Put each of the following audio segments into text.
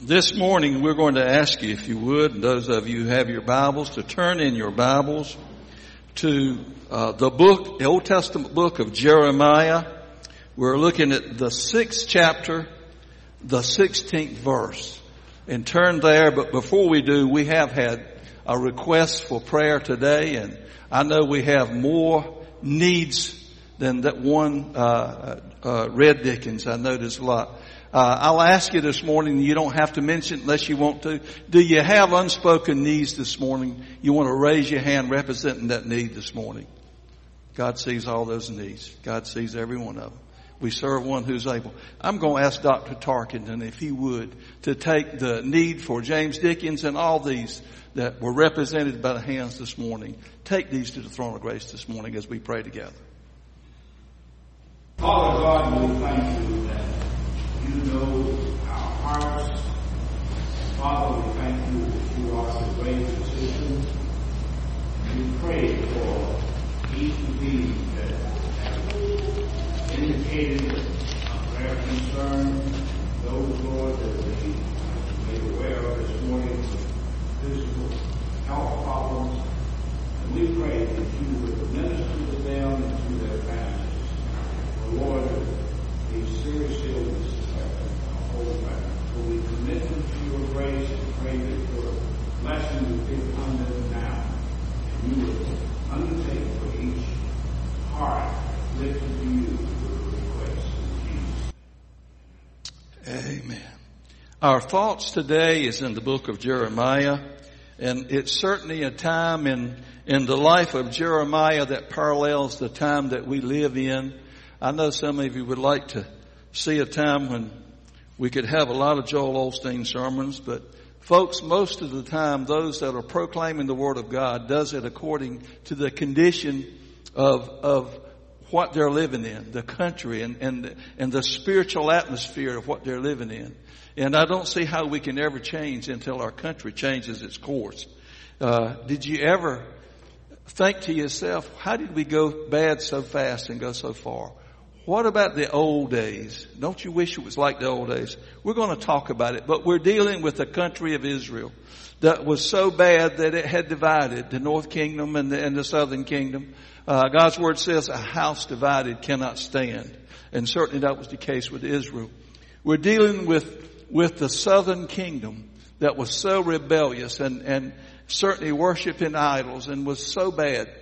This morning we're going to ask you, if you would, those of you who have your Bibles, to turn in your Bibles to uh, the book, the Old Testament book of Jeremiah. We're looking at the sixth chapter, the sixteenth verse. And turn there, but before we do, we have had a request for prayer today, and I know we have more needs than that one uh, uh, Red Dickens. I know there's a lot. Uh, I'll ask you this morning, you don't have to mention unless you want to. Do you have unspoken needs this morning? You want to raise your hand representing that need this morning. God sees all those needs. God sees every one of them. We serve one who's able. I'm going to ask Dr. Tarkenton if he would to take the need for James Dickens and all these that were represented by the hands this morning. Take these to the throne of grace this morning as we pray together. Father God, we thank you know our hearts. Father, we thank you that you are the great physician. We pray for each of these that have indicated their concern, those, Lord, that we made aware of this morning, physical health problems. And we pray that you would minister to them and to their families. Lord, these serious illnesses for we commit them to your grace and pray that your blessing would be upon them now. And you would undertake for each heart lifted to you the request of Jesus. Amen. Our thoughts today is in the book of Jeremiah, and it's certainly a time in, in the life of Jeremiah that parallels the time that we live in. I know some of you would like to see a time when we could have a lot of Joel Osteen sermons, but folks, most of the time, those that are proclaiming the Word of God does it according to the condition of, of what they're living in, the country and, and, and the spiritual atmosphere of what they're living in. And I don't see how we can ever change until our country changes its course. Uh, did you ever think to yourself, how did we go bad so fast and go so far? What about the old days? Don't you wish it was like the old days? We're going to talk about it, but we're dealing with the country of Israel that was so bad that it had divided the north kingdom and the, and the southern kingdom. Uh, God's word says a house divided cannot stand. And certainly that was the case with Israel. We're dealing with, with the southern kingdom that was so rebellious and, and certainly worshiping idols and was so bad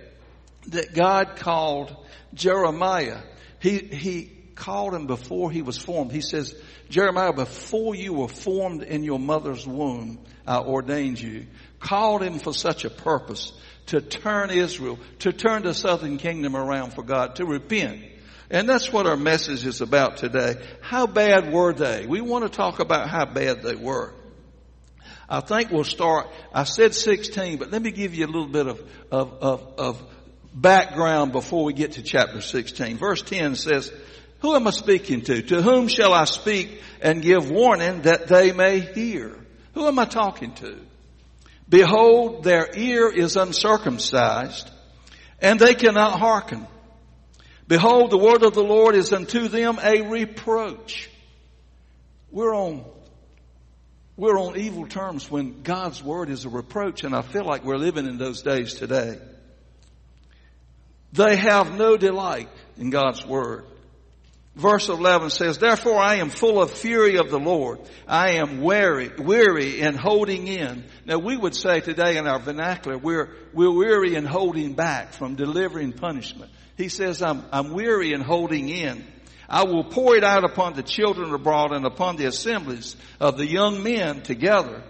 that God called Jeremiah he, he called him before he was formed. He says, Jeremiah, before you were formed in your mother's womb, Uh, I ordained you. Called him for such a purpose to turn Israel, to turn the southern kingdom around for God, to repent. And that's what our message is about today. How bad were they? We want to talk about how bad they were. I think we'll start, I said 16, but let me give you a little bit of, of, of, of background before we get to chapter 16. Verse 10 says, who am I speaking to? To whom shall I speak and give warning that they may hear? Who am I talking to? Behold, their ear is uncircumcised and they cannot hearken. Behold, the word of the Lord is unto them a reproach. We're on, we're on evil terms when God's word is a reproach and I feel like we're living in those days today. They have no delight in God's word. Verse 11 says, Therefore I am full of fury of the Lord. I am weary, weary in holding in. Now we would say today in our vernacular, we're, we're weary in holding back from delivering punishment. He says, I'm, I'm weary in holding in. I will pour it out upon the children abroad and upon the assemblies of the young men together.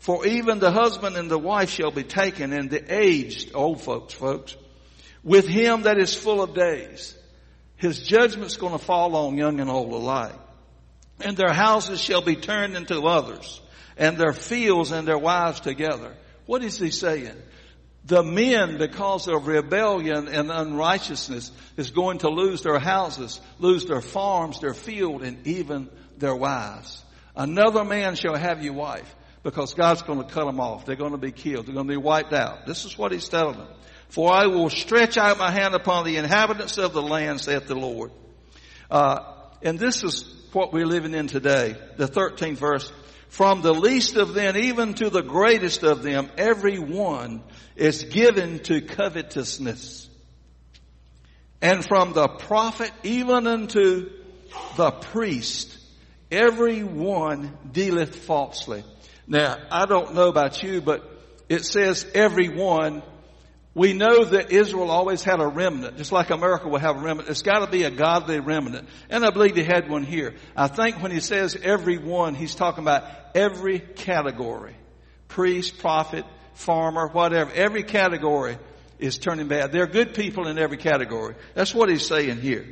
For even the husband and the wife shall be taken and the aged, old folks, folks, with him that is full of days. His judgment's going to fall on young and old alike. And their houses shall be turned into others, and their fields and their wives together. What is he saying? The men, because of rebellion and unrighteousness, is going to lose their houses, lose their farms, their field, and even their wives. Another man shall have you wife, because God's going to cut them off. They're going to be killed. They're going to be wiped out. This is what he's telling them. For I will stretch out my hand upon the inhabitants of the land, saith the Lord. Uh, and this is what we're living in today. The 13th verse. From the least of them even to the greatest of them, every one is given to covetousness. And from the prophet even unto the priest, every one dealeth falsely. Now, I don't know about you, but it says every one. We know that Israel always had a remnant, just like America will have a remnant. It's got to be a godly remnant. And I believe he had one here. I think when he says every one, he's talking about every category. Priest, prophet, farmer, whatever. Every category is turning bad. There are good people in every category. That's what he's saying here.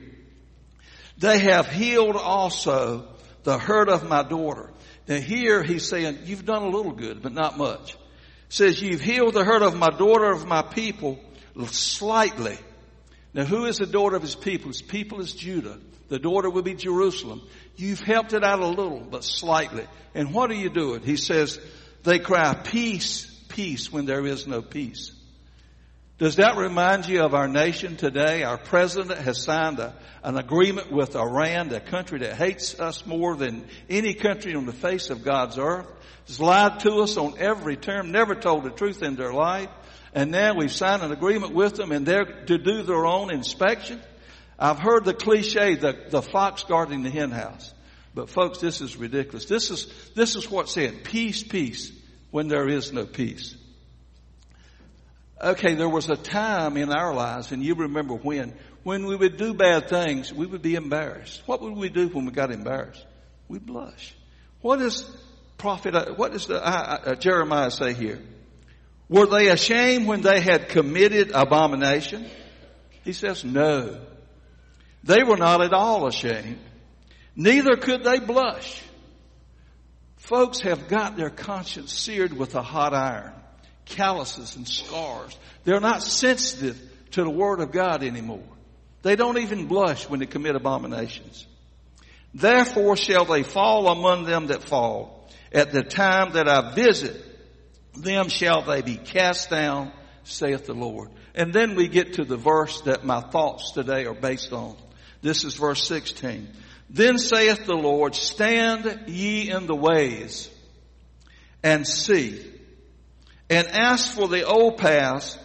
They have healed also the hurt of my daughter. Now here he's saying, you've done a little good, but not much. Says, you've healed the hurt of my daughter of my people slightly. Now who is the daughter of his people? His people is Judah. The daughter will be Jerusalem. You've helped it out a little, but slightly. And what are you doing? He says, they cry peace, peace when there is no peace. Does that remind you of our nation today? Our president has signed a, an agreement with Iran, a country that hates us more than any country on the face of God's earth. Has lied to us on every term, never told the truth in their life. And now we've signed an agreement with them and they're to do their own inspection. I've heard the cliche, the, the fox guarding the hen house. But folks, this is ridiculous. This is, this is what's said. Peace, peace, when there is no peace. Okay, there was a time in our lives, and you remember when, when we would do bad things, we would be embarrassed. What would we do when we got embarrassed? We'd blush. What is prophet, uh, what does uh, Jeremiah say here? Were they ashamed when they had committed abomination? He says, no. They were not at all ashamed. Neither could they blush. Folks have got their conscience seared with a hot iron calluses and scars. They're not sensitive to the Word of God anymore. They don't even blush when they commit abominations. Therefore shall they fall among them that fall. At the time that I visit, them shall they be cast down, saith the Lord. And then we get to the verse that my thoughts today are based on. This is verse 16. Then saith the Lord, stand ye in the ways and see and ask for the old path,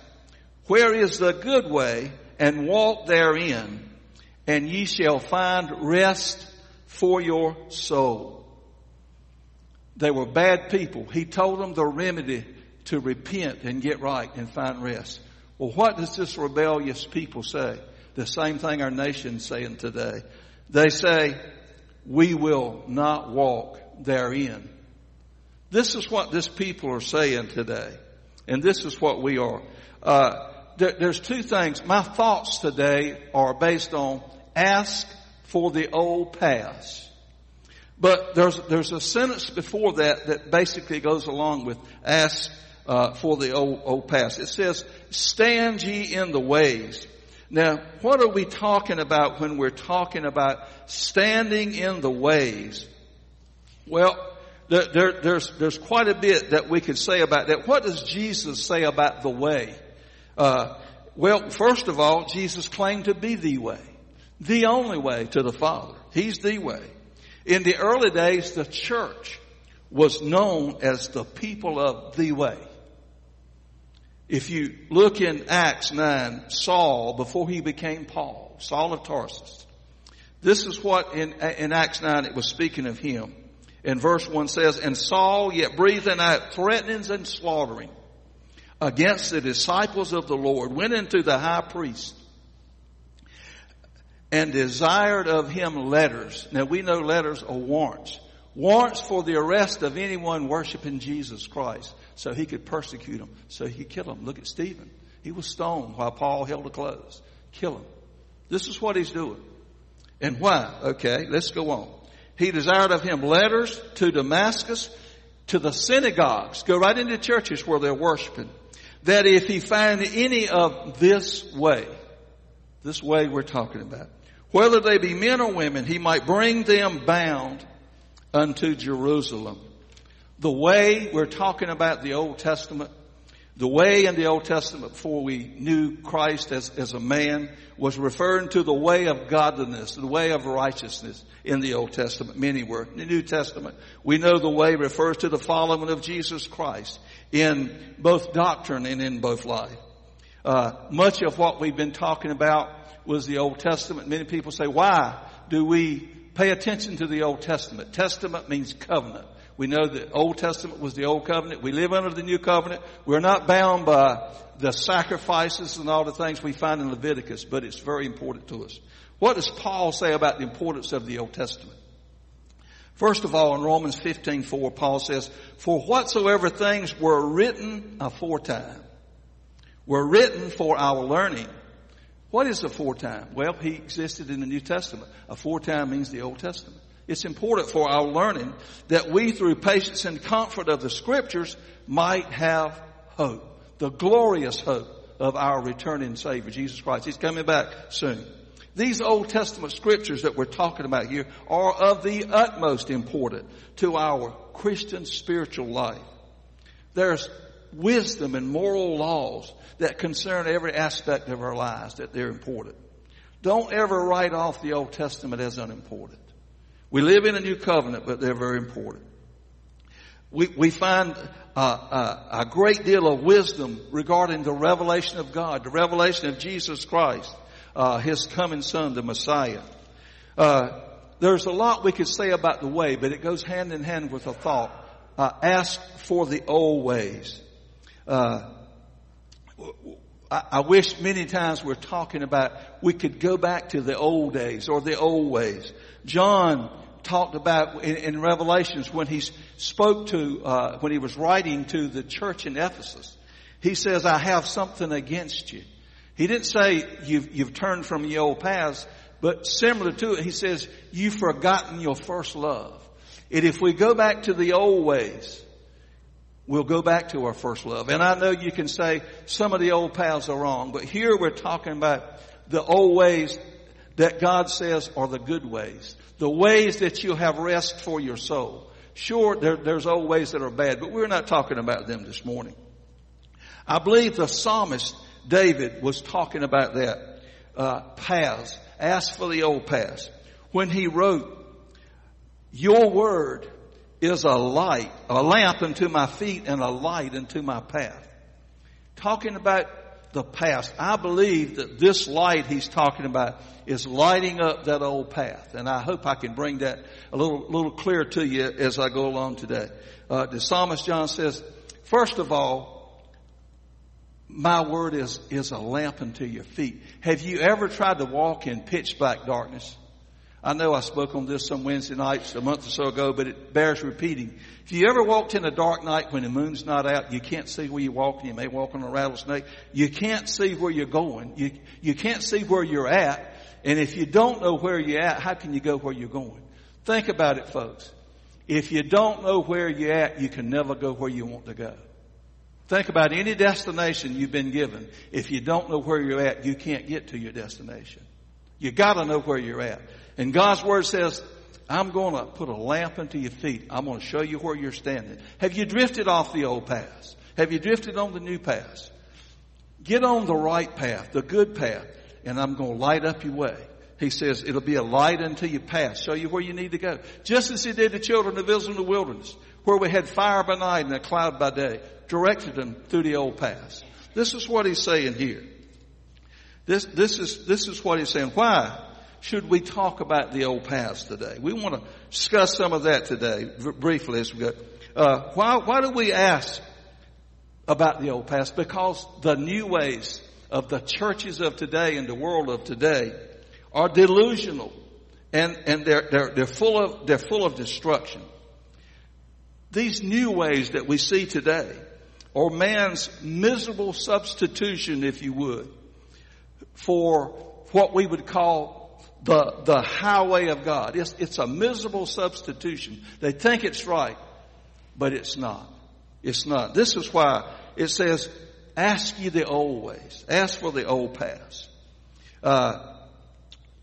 where is the good way, and walk therein, and ye shall find rest for your soul. They were bad people. He told them the remedy to repent and get right and find rest. Well, what does this rebellious people say? The same thing our nation's saying today. They say, we will not walk therein. This is what this people are saying today. And this is what we are. Uh, there, there's two things. My thoughts today are based on ask for the old past. But there's, there's a sentence before that that basically goes along with ask uh, for the old, old past. It says, stand ye in the ways. Now, what are we talking about when we're talking about standing in the ways? Well, there, there, there's, there's quite a bit that we could say about that. What does Jesus say about the way? Uh, well, first of all, Jesus claimed to be the way. The only way to the Father. He's the way. In the early days, the church was known as the people of the way. If you look in Acts 9, Saul, before he became Paul, Saul of Tarsus, this is what in, in Acts 9 it was speaking of him in verse 1 says, And Saul, yet breathing out threatenings and slaughtering against the disciples of the Lord, went into the high priest and desired of him letters. Now we know letters are warrants. Warrants for the arrest of anyone worshiping Jesus Christ. So he could persecute them. So he could kill them. Look at Stephen. He was stoned while Paul held the clothes. Kill him. This is what he's doing. And why? Okay, let's go on. He desired of him letters to Damascus, to the synagogues. Go right into churches where they're worshiping. That if he find any of this way, this way we're talking about, whether they be men or women, he might bring them bound unto Jerusalem. The way we're talking about the Old Testament, The way in the Old Testament before we knew Christ as, as a man was referring to the way of godliness, the way of righteousness in the Old Testament. Many were. In the New Testament, we know the way refers to the following of Jesus Christ in both doctrine and in both life. Uh, much of what we've been talking about was the Old Testament. Many people say, why do we pay attention to the Old Testament? Testament means covenant. We know the Old Testament was the Old Covenant. We live under the New Covenant. We're not bound by the sacrifices and all the things we find in Leviticus, but it's very important to us. What does Paul say about the importance of the Old Testament? First of all, in Romans 15, 4, Paul says, For whatsoever things were written aforetime were written for our learning. What is aforetime? Well, he existed in the New Testament. Aforetime means the Old Testament. It's important for our learning that we through patience and comfort of the scriptures might have hope. The glorious hope of our returning Savior, Jesus Christ. He's coming back soon. These Old Testament scriptures that we're talking about here are of the utmost importance to our Christian spiritual life. There's wisdom and moral laws that concern every aspect of our lives that they're important. Don't ever write off the Old Testament as unimportant. We live in a new covenant, but they're very important. We, we find uh, uh, a great deal of wisdom regarding the revelation of God, the revelation of Jesus Christ, uh, His coming Son, the Messiah. Uh, there's a lot we could say about the way, but it goes hand in hand with a thought. Uh, ask for the old ways. Uh, I wish many times we're talking about we could go back to the old days or the old ways. John talked about in, in Revelations when he spoke to, uh, when he was writing to the church in Ephesus. He says, I have something against you. He didn't say you've, you've turned from your old paths, but similar to it, he says, you've forgotten your first love. And if we go back to the old ways, we'll go back to our first love. And I know you can say some of the old paths are wrong, but here we're talking about the old ways that God says are the good ways. The ways that you have rest for your soul. Sure, there, there's old ways that are bad, but we're not talking about them this morning. I believe the psalmist David was talking about that uh, paths. Ask for the old paths. When he wrote, "Your word is a light, a lamp unto my feet and a light unto my path. Talking about the past, I believe that this light he's talking about is lighting up that old path. And I hope I can bring that a little, little clearer to you as I go along today. Uh, the psalmist John says, first of all, my word is, is a lamp unto your feet. Have you ever tried to walk in pitch black darkness? I know I spoke on this some Wednesday nights a month or so ago, but it bears repeating. If you ever walked in a dark night when the moon's not out, you can't see where you're walking. You may walk on a rattlesnake. You can't see where you're going. You, you can't see where you're at. And if you don't know where you're at, how can you go where you're going? Think about it, folks. If you don't know where you're at, you can never go where you want to go. Think about any destination you've been given. If you don't know where you're at, you can't get to your destination. You gotta know where you're at. And God's Word says, I'm going to put a lamp into your feet. I'm going to show you where you're standing. Have you drifted off the old path? Have you drifted on the new path? Get on the right path, the good path, and I'm going to light up your way. He says it'll be a light unto your path, show you where you need to go. Just as he did the children of Israel in the wilderness, where we had fire by night and a cloud by day, directed them through the old path. This is what he's saying here. This, this is, this is what he's saying. Why? Should we talk about the old past today? We want to discuss some of that today, briefly as we go. Uh, why, why do we ask about the old past? Because the new ways of the churches of today and the world of today are delusional and, and they're, they're, they're full of, they're full of destruction. These new ways that we see today are man's miserable substitution, if you would, for what we would call the, the highway of God. It's, it's a miserable substitution. They think it's right, but it's not. It's not. This is why it says, ask ye the old ways. Ask for the old paths. Uh,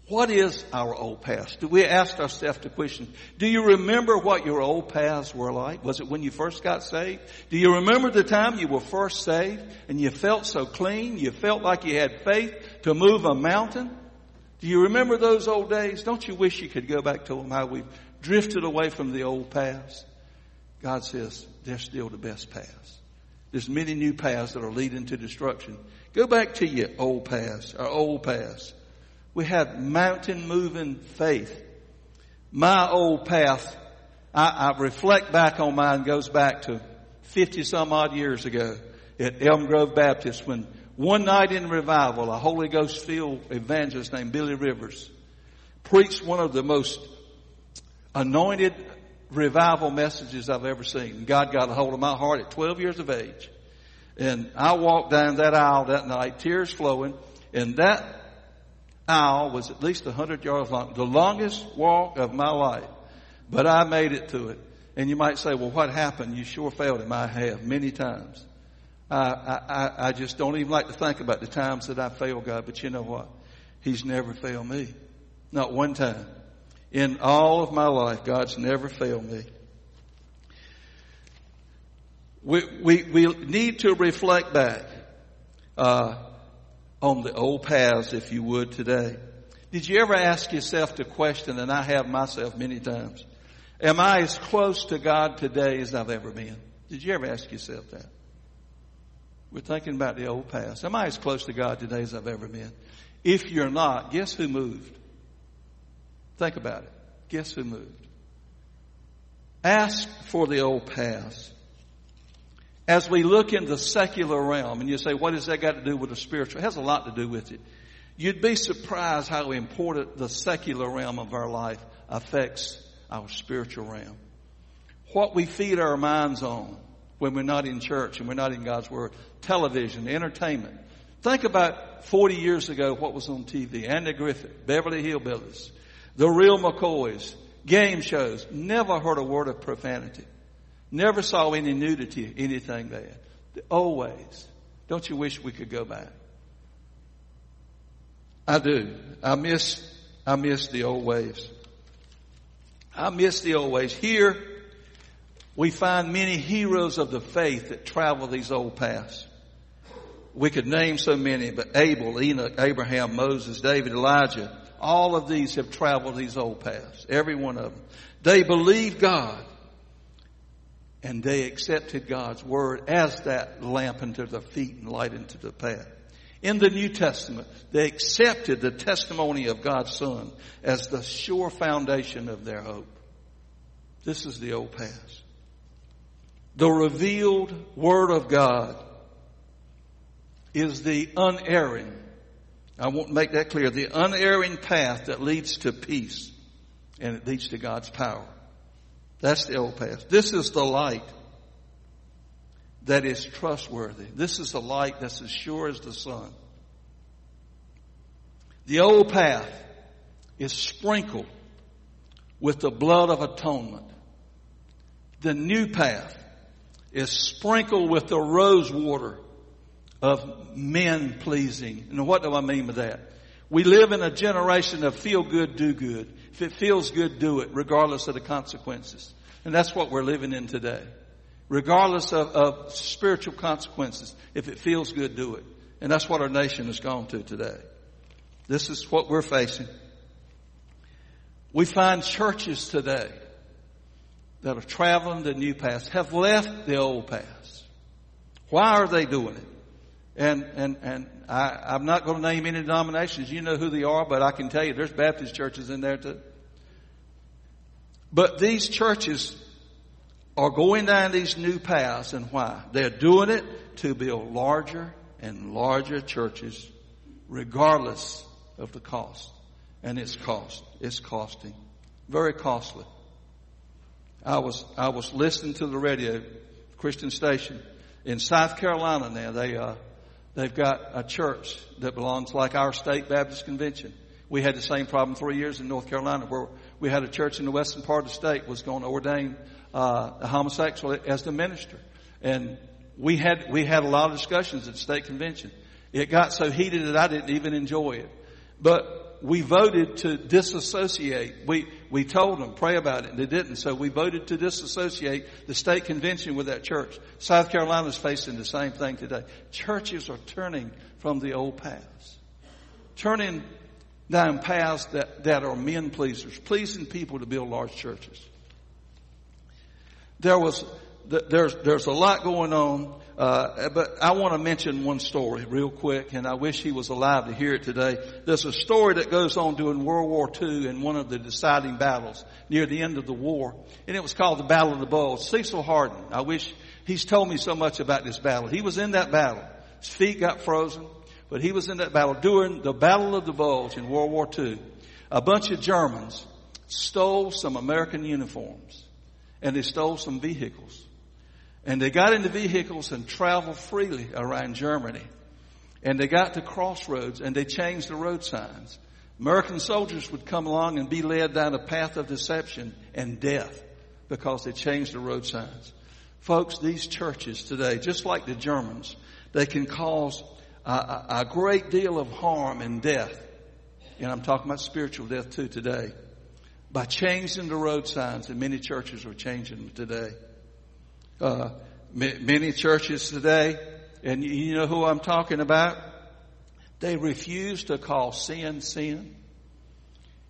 What is our old past? Do we ask ourselves the question, do you remember what your old paths were like? Was it when you first got saved? Do you remember the time you were first saved and you felt so clean? You felt like you had faith to move a mountain? Do you remember those old days? Don't you wish you could go back to them, how we've drifted away from the old paths? God says they're still the best paths. There's many new paths that are leading to destruction. Go back to your old paths, our old paths. We have mountain moving faith. My old path, I, I, reflect back on mine goes back to 50 some odd years ago at Elm Grove Baptist when one night in revival, a Holy Ghost filled evangelist named Billy Rivers preached one of the most anointed revival messages I've ever seen. God got a hold of my heart at 12 years of age. And I walked down that aisle that night, tears flowing, and that aisle was at least 100 yards long, the longest walk of my life. But I made it to it. And you might say, well, what happened? You sure failed him. I have many times. I, I, I just don't even like to think about the times that I failed God, but you know what? He's never failed me. Not one time. In all of my life, God's never failed me. We, we, we need to reflect back uh, on the old paths, if you would, today. Did you ever ask yourself the question, and I have myself many times, am I as close to God today as I've ever been? Did you ever ask yourself that? We're thinking about the old past. Am I as close to God today as I've ever been? If you're not, guess who moved? Think about it. Guess who moved? Ask for the old past. As we look in the secular realm, and you say, what has that got to do with the spiritual? It has a lot to do with it. You'd be surprised how important the secular realm of our life affects our spiritual realm. What we feed our minds on when we're not in church and we're not in God's Word. Television, entertainment. Think about 40 years ago what was on TV. Andy Griffith, Beverly Hillbillies, The Real McCoys, game shows. Never heard a word of profanity. Never saw any nudity, anything bad. Always. Don't you wish we could go back? I do. I miss, I miss the old ways. I miss the old ways. Here, we find many heroes of the faith that travel these old paths. We could name so many, but Abel, Enoch, Abraham, Moses, David, Elijah, all of these have traveled these old paths. Every one of them. They believed God and they accepted God's word as that lamp unto their feet and light into the path. In the New Testament, they accepted the testimony of God's Son as the sure foundation of their hope. This is the old past the revealed Word of God is the unerring, I won't make that clear, the unerring path that leads to peace and it leads to God's power. That's the old path. This is the light that is trustworthy. This is the light that's as sure as the sun. The old path is sprinkled with the blood of atonement. The new path is sprinkled with the rose water of men pleasing. And what do I mean by that? We live in a generation of feel good, do good. If it feels good, do it, regardless of the consequences. And that's what we're living in today. Regardless of, of spiritual consequences, if it feels good, do it. And that's what our nation has gone to today. This is what we're facing. We find churches today that are traveling the new paths have left the old paths. Why are they doing it? And, and, and I, I'm not going to name any denominations. You know who they are, but I can tell you there's Baptist churches in there too. But these churches are going down these new paths and why? They're doing it to build larger and larger churches regardless of the cost. And it's cost. It's costing. Very costly. I was, I was listening to the radio, Christian station in South Carolina now. They, uh, they've got a church that belongs like our state Baptist convention. We had the same problem three years in North Carolina where we had a church in the western part of the state was going to ordain, uh, a homosexual as the minister. And we had, we had a lot of discussions at state convention. It got so heated that I didn't even enjoy it. But we voted to disassociate. We, we told them, pray about it. They didn't. So we voted to disassociate the state convention with that church. South Carolina is facing the same thing today. Churches are turning from the old paths. Turning down paths that, that are men pleasers, pleasing people to build large churches. There was, there's, there's a lot going on uh, but I want to mention one story real quick, and I wish he was alive to hear it today. There's a story that goes on during World War II in one of the deciding battles near the end of the war, and it was called the Battle of the Bulge. Cecil Hardin, I wish he's told me so much about this battle. He was in that battle. His feet got frozen, but he was in that battle during the Battle of the Bulge in World War II. A bunch of Germans stole some American uniforms, and they stole some vehicles. And they got into vehicles and traveled freely around Germany. And they got to crossroads and they changed the road signs. American soldiers would come along and be led down a path of deception and death because they changed the road signs. Folks, these churches today, just like the Germans, they can cause a, a, a great deal of harm and death. And I'm talking about spiritual death too today. By changing the road signs, and many churches are changing them today uh, many churches today, and you know who I'm talking about? They refuse to call sin sin.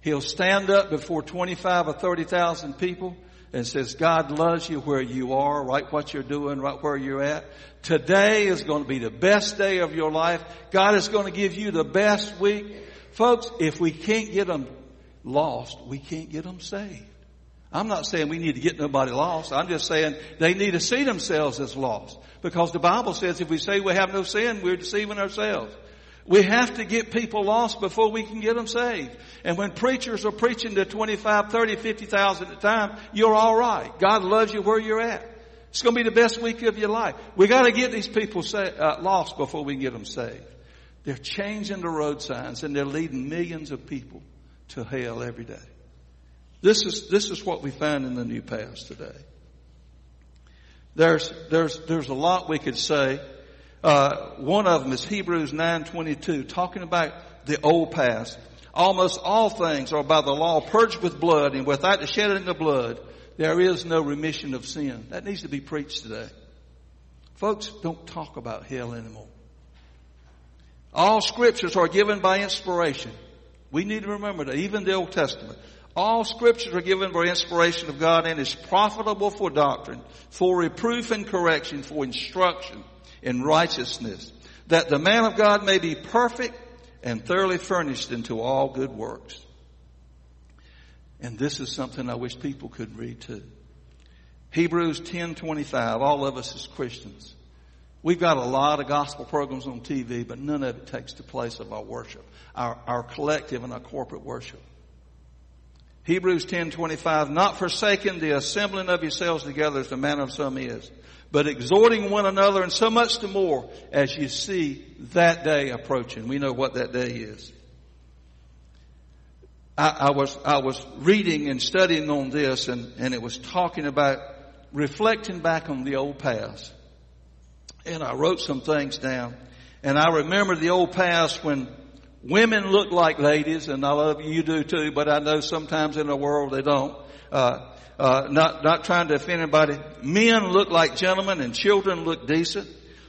He'll stand up before 25 or 30,000 people and says, God loves you where you are, right what you're doing, right where you're at. Today is going to be the best day of your life. God is going to give you the best week. Folks, if we can't get them lost, we can't get them saved. I'm not saying we need to get nobody lost. I'm just saying they need to see themselves as lost. Because the Bible says if we say we have no sin, we're deceiving ourselves. We have to get people lost before we can get them saved. And when preachers are preaching to 25, 30, 50,000 at a time, you're alright. God loves you where you're at. It's going to be the best week of your life. We got to get these people say, uh, lost before we get them saved. They're changing the road signs and they're leading millions of people to hell every day. This is, this is what we find in the new past today. There's, there's, there's a lot we could say. Uh, one of them is Hebrews 9:22, talking about the old past. Almost all things are by the law purged with blood, and without the shedding of blood, there is no remission of sin. That needs to be preached today. Folks, don't talk about hell anymore. All scriptures are given by inspiration. We need to remember that, even the Old Testament. All scriptures are given by inspiration of God and is profitable for doctrine, for reproof and correction, for instruction in righteousness, that the man of God may be perfect and thoroughly furnished into all good works. And this is something I wish people could read too. Hebrews 10:25. All of us as Christians, we've got a lot of gospel programs on TV, but none of it takes the place of our worship, our, our collective and our corporate worship. Hebrews 10:25 not forsaking the assembling of yourselves together as the manner of some is but exhorting one another and so much the more as you see that day approaching. We know what that day is. I, I was I was reading and studying on this and, and it was talking about reflecting back on the old past. And I wrote some things down and I remember the old past when Women look like ladies, and I love you, you do too, but I know sometimes in the world they don't. Uh, uh, not, not trying to offend anybody. Men look like gentlemen and children look decent.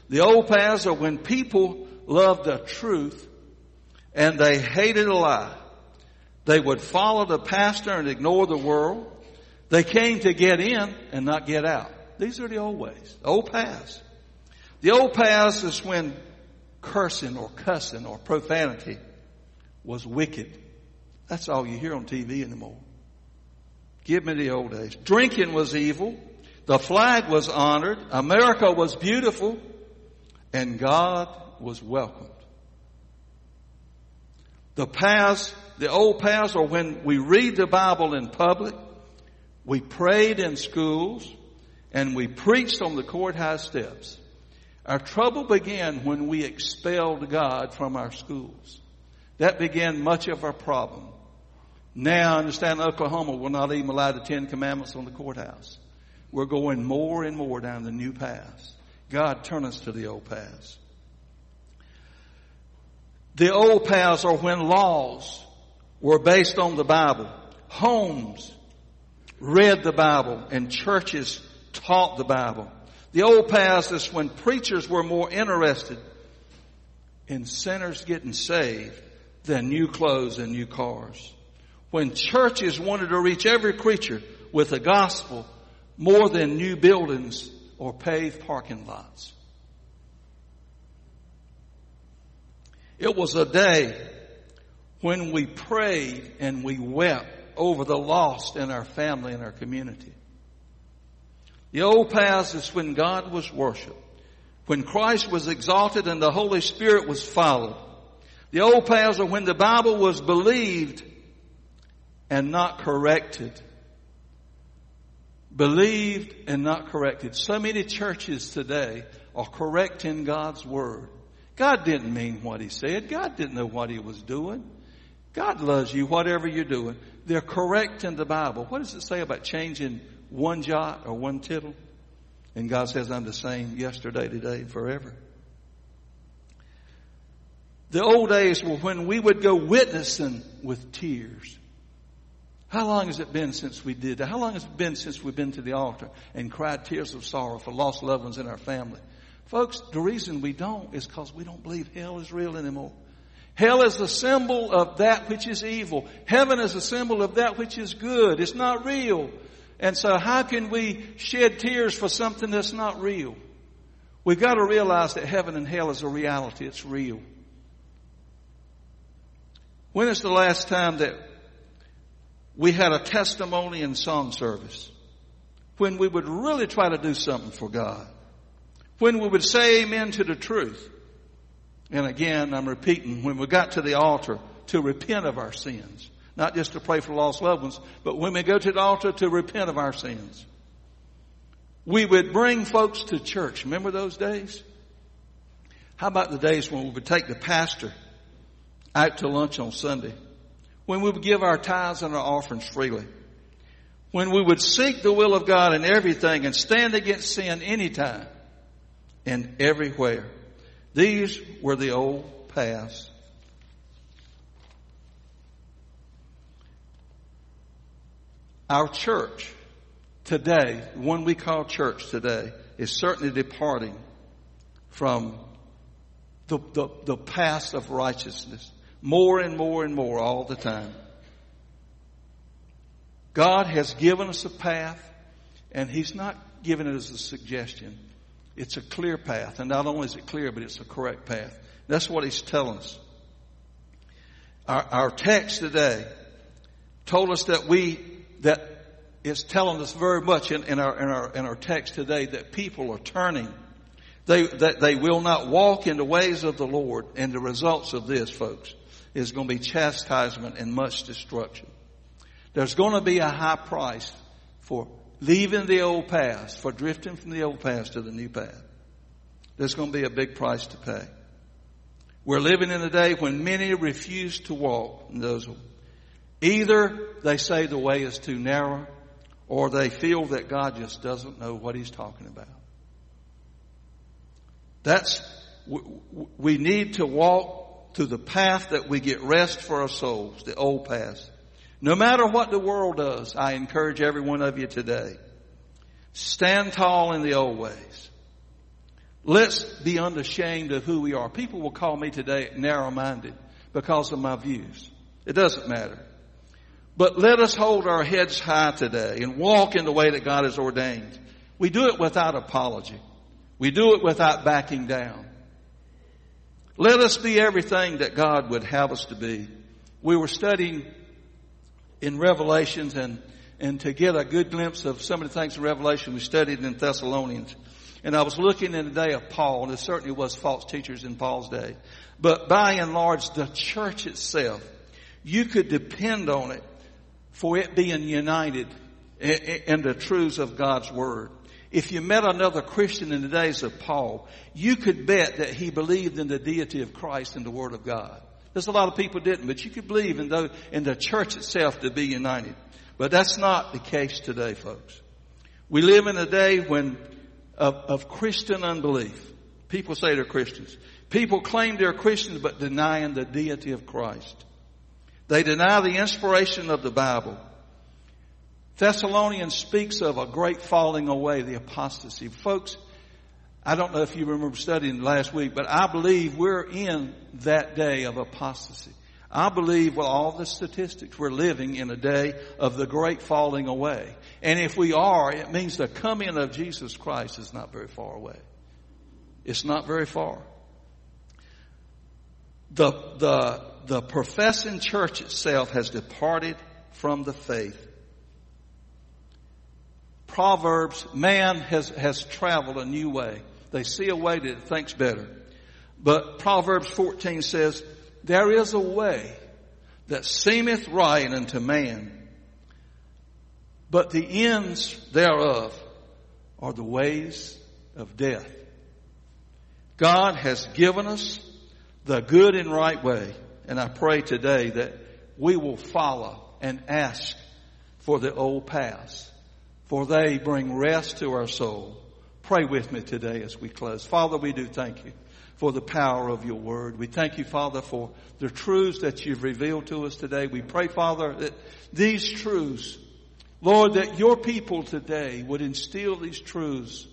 The old paths are when people loved the truth and they hated a lie. They would follow the pastor and ignore the world. They came to get in and not get out. These are the old ways, old paths. The old paths is when cursing or cussing or profanity was wicked. That's all you hear on TV anymore. Give me the old days. Drinking was evil. The flag was honored. America was beautiful. And God was welcomed. The past, the old past, or when we read the Bible in public, we prayed in schools, and we preached on the courthouse steps. Our trouble began when we expelled God from our schools. That began much of our problem. Now, I understand Oklahoma will not even allow the Ten Commandments on the courthouse. We're going more and more down the new paths. God, turn us to the old paths. The old paths are when laws were based on the Bible. Homes read the Bible and churches taught the Bible. The old past is when preachers were more interested in sinners getting saved than new clothes and new cars. When churches wanted to reach every creature with the gospel more than new buildings or paved parking lots. It was a day when we prayed and we wept over the lost in our family and our community. The old past is when God was worshiped, when Christ was exalted and the Holy Spirit was followed. The old paths are when the Bible was believed and not corrected. Believed and not corrected. So many churches today are correcting God's Word. God didn't mean what He said. God didn't know what He was doing. God loves you, whatever you're doing. They're correct in the Bible. What does it say about changing one jot or one tittle? And God says, I'm the same yesterday, today, forever. The old days were when we would go witnessing with tears. How long has it been since we did that? How long has it been since we've been to the altar and cried tears of sorrow for lost loved ones in our family? Folks, the reason we don't is because we don't believe hell is real anymore. Hell is a symbol of that which is evil. Heaven is a symbol of that which is good. It's not real. And so how can we shed tears for something that's not real? We've got to realize that heaven and hell is a reality. It's real. When is the last time that we had a testimony and song service? When we would really try to do something for God. When we would say amen to the truth. And again, I'm repeating, when we got to the altar to repent of our sins, not just to pray for lost loved ones, but when we go to the altar to repent of our sins. We would bring folks to church. Remember those days? How about the days when we would take the pastor out to lunch on Sunday? When we would give our tithes and our offerings freely? When we would seek the will of God in everything and stand against sin anytime and everywhere? These were the old paths. Our church today, one we call church today, is certainly departing from the, the, the path of righteousness more and more and more all the time. God has given us a path and He's not given it as a suggestion. It's a clear path. And not only is it clear, but it's a correct path. That's what he's telling us. Our, our text today told us that we, is telling us very much in, in, our, in, our, in our text today that people are turning. They, that they will not walk in the ways of the Lord. And the results of this, folks, is going to be chastisement and much destruction. There's going to be a high price for leaving the old path, for drifting from the old path to the new path. There's going to be a big price to pay. We're living in a day when many refuse to walk in those. Either they say the way is too narrow, or they feel that God just doesn't know what He's talking about. That's, we need to walk to the path that we get rest for our souls, the old path. No matter what the world does, I encourage every one of you today. Stand tall in the old ways. Let's be unashamed of who we are. People will call me today narrow-minded because of my views. It doesn't matter. But let us hold our heads high today and walk in the way that God has ordained. We do it without apology. We do it without backing down. Let us be everything that God would have us to be. We were studying in Revelations and, and to get a good glimpse of some of the things in Revelation we studied in Thessalonians. And I was looking in the day of Paul, and there certainly was false teachers in Paul's day. But by and large, the church itself, you could depend on it for it being united in the truths of God's Word. If you met another Christian in the days of Paul, you could bet that he believed in the deity of Christ and the Word of God. There's a lot of people didn't, but you could believe in the, in the church itself to be united. But that's not the case today, folks. We live in a day when of, of Christian unbelief. People say they're Christians. People claim they're Christians but denying the deity of Christ. They deny the inspiration of the Bible. Thessalonians speaks of a great falling away, the apostasy. Folks, I don't know if you remember studying last week, but I believe we're in that day of apostasy. I believe with all the statistics, we're living in a day of the great falling away. And if we are, it means the coming of Jesus Christ is not very far away. It's not very far. The, the, the professing church itself has departed from the faith. Proverbs, man has, has traveled a new way. They see a way that thinks better. But Proverbs 14 says, there is a way that seemeth right unto man, but the ends thereof are the ways of death. God has given us the good and right way, and I pray today that we will follow and ask for the old paths, for they bring rest to our soul. Pray with me today as we close. Father, we do thank you for the power of your word. We thank you, Father, for the truths that you've revealed to us today. We pray, Father, that these truths, Lord, that your people today would instill these truths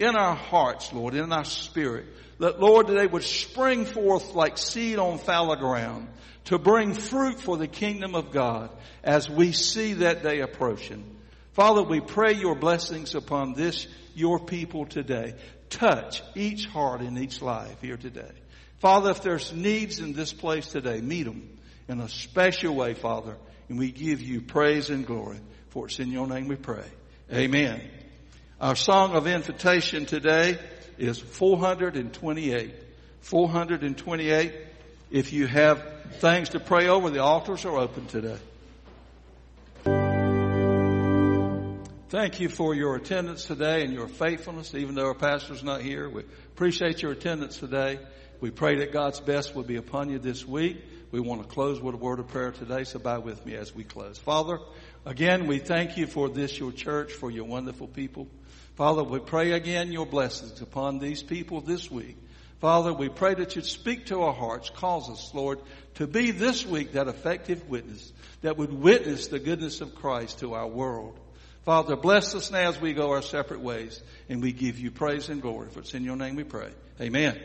in our hearts, Lord, in our spirit. That, Lord, they would spring forth like seed on fallow ground to bring fruit for the kingdom of God as we see that day approaching. Father, we pray your blessings upon this, your people today touch each heart in each life here today. Father, if there's needs in this place today, meet them in a special way, Father, and we give you praise and glory. For it's in your name we pray. Amen. Our song of invitation today is 428. 428. If you have things to pray over, the altars are open today. Thank you for your attendance today and your faithfulness, even though our pastor's not here. We appreciate your attendance today. We pray that God's best will be upon you this week. We want to close with a word of prayer today, so bow with me as we close. Father, again, we thank you for this, your church, for your wonderful people. Father, we pray again your blessings upon these people this week. Father, we pray that you'd speak to our hearts, cause us, Lord, to be this week that effective witness that would witness the goodness of Christ to our world. Father, bless us now as we go our separate ways, and we give you praise and glory. For it's in your name we pray. Amen.